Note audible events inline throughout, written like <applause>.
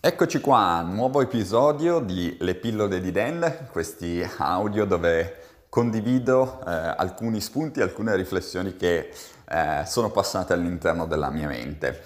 Eccoci qua, nuovo episodio di Le pillole di Dan, questi audio dove condivido eh, alcuni spunti, alcune riflessioni che eh, sono passate all'interno della mia mente.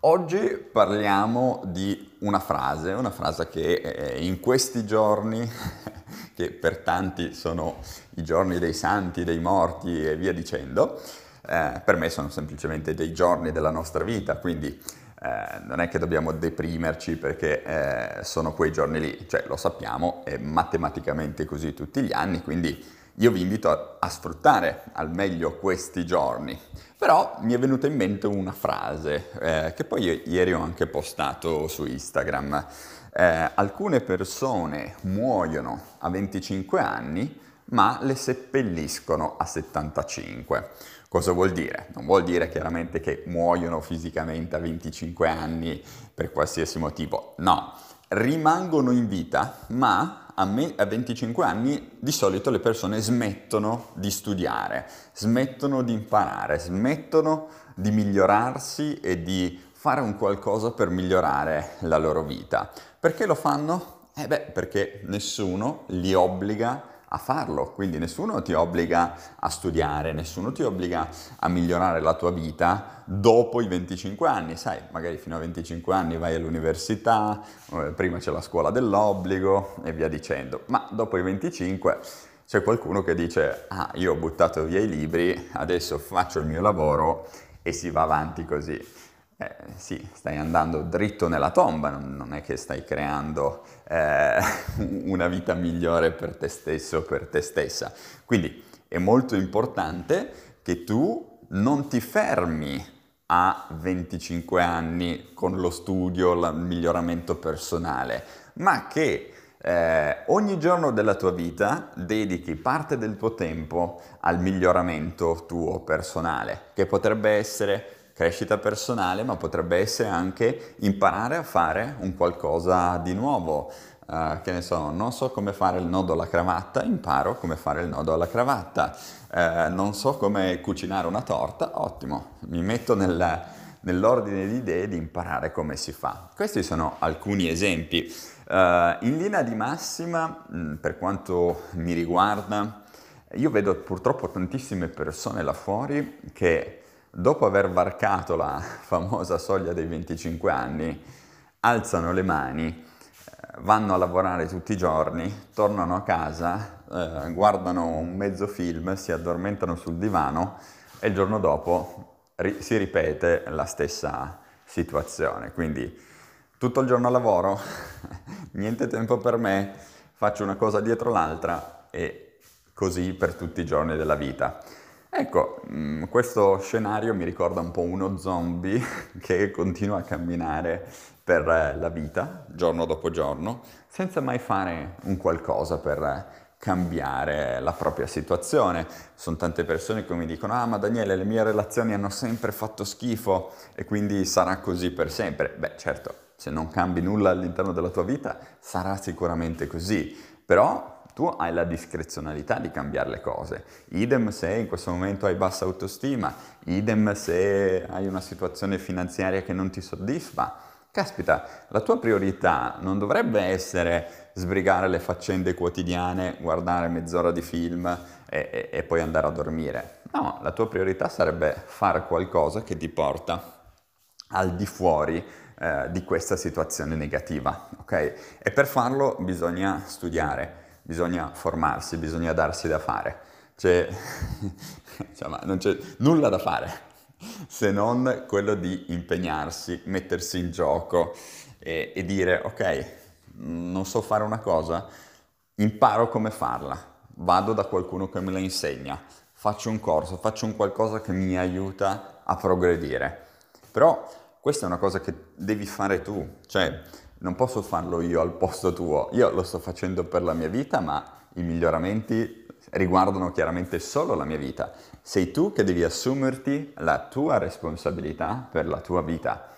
Oggi parliamo di una frase, una frase che eh, in questi giorni, <laughs> che per tanti sono i giorni dei santi, dei morti e via dicendo, eh, per me sono semplicemente dei giorni della nostra vita, quindi eh, non è che dobbiamo deprimerci perché eh, sono quei giorni lì, cioè lo sappiamo, è matematicamente così tutti gli anni, quindi io vi invito a, a sfruttare al meglio questi giorni. Però mi è venuta in mente una frase eh, che poi ieri ho anche postato su Instagram. Eh, alcune persone muoiono a 25 anni ma le seppelliscono a 75. Cosa vuol dire? Non vuol dire chiaramente che muoiono fisicamente a 25 anni per qualsiasi motivo, no, rimangono in vita, ma a, me, a 25 anni di solito le persone smettono di studiare, smettono di imparare, smettono di migliorarsi e di fare un qualcosa per migliorare la loro vita. Perché lo fanno? Eh beh, perché nessuno li obbliga a farlo, quindi nessuno ti obbliga a studiare, nessuno ti obbliga a migliorare la tua vita dopo i 25 anni, sai, magari fino a 25 anni vai all'università, eh, prima c'è la scuola dell'obbligo e via dicendo, ma dopo i 25 c'è qualcuno che dice, ah, io ho buttato via i libri, adesso faccio il mio lavoro e si va avanti così eh, sì, stai andando dritto nella tomba, non, è che stai creando eh, <laughs> una vita migliore per te stesso o per te stessa. Quindi è molto importante che tu non ti fermi a 25 anni con lo studio, il miglioramento personale, ma che eh, ogni giorno della tua vita dedichi parte del tuo tempo al miglioramento tuo personale, che potrebbe essere crescita personale, ma potrebbe essere anche imparare a fare un qualcosa di nuovo. Uh, che ne so, non so come fare il nodo alla cravatta, imparo come fare il nodo alla cravatta. Uh, non so come cucinare una torta, ottimo, mi metto nel, nell'ordine di idee di imparare come si fa. Questi sono alcuni esempi. Uh, in linea di massima, mh, per quanto mi riguarda, io vedo purtroppo tantissime persone là fuori che dopo aver varcato la famosa soglia dei 25 anni, alzano le mani, eh, vanno a lavorare tutti i giorni, tornano a casa, eh, guardano un mezzo film, si addormentano sul divano e il giorno dopo ri- si ripete la stessa situazione. Quindi tutto il giorno lavoro, <laughs> niente tempo per me, faccio una cosa dietro l'altra e così per tutti i giorni della vita. Ecco, mm, questo scenario mi ricorda un po' uno zombie <laughs> che continua a camminare per eh, la vita, giorno dopo giorno, senza mai fare un qualcosa per cambiare la propria situazione. Sono tante persone che mi dicono, ah ma Daniele, le mie relazioni hanno sempre fatto schifo e quindi sarà così per sempre. Beh, certo, se non cambi nulla all'interno della tua vita, sarà sicuramente così, però tu hai la discrezionalità di cambiare le cose. Idem se in questo momento hai bassa autostima, idem se hai una situazione finanziaria che non ti soddisfa. Caspita, la tua priorità non dovrebbe essere sbrigare le faccende quotidiane, guardare mezz'ora di film e, e, e poi andare a dormire. No, la tua priorità sarebbe fare qualcosa che ti porta al di fuori eh, di questa situazione negativa, ok? E per farlo bisogna studiare bisogna formarsi, bisogna darsi da fare. Cioè, <laughs> insomma, non c'è nulla da fare se non quello di impegnarsi, mettersi in gioco e, e dire ok, non so fare una cosa, imparo come farla, vado da qualcuno che me la insegna, faccio un corso, faccio un qualcosa che mi aiuta a progredire. Però questa è una cosa che devi fare tu, cioè non posso farlo io al posto tuo, io lo sto facendo per la mia vita, ma i miglioramenti riguardano chiaramente solo la mia vita. Sei tu che devi assumerti la tua responsabilità per la tua vita.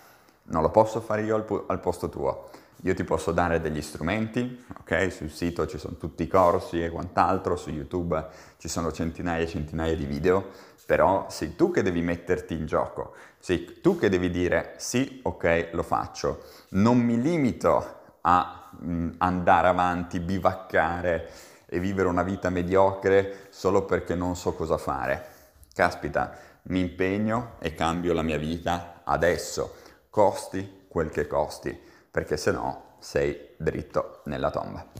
Non lo posso fare io al, po- al posto tuo. Io ti posso dare degli strumenti, ok? Sul sito ci sono tutti i corsi e quant'altro, su YouTube ci sono centinaia e centinaia di video, però sei tu che devi metterti in gioco, sei tu che devi dire sì, ok, lo faccio, non mi limito a mh, andare avanti, bivaccare e vivere una vita mediocre solo perché non so cosa fare. Caspita, mi impegno e cambio la mia vita adesso, costi quel che costi, perché se no sei dritto nella tomba.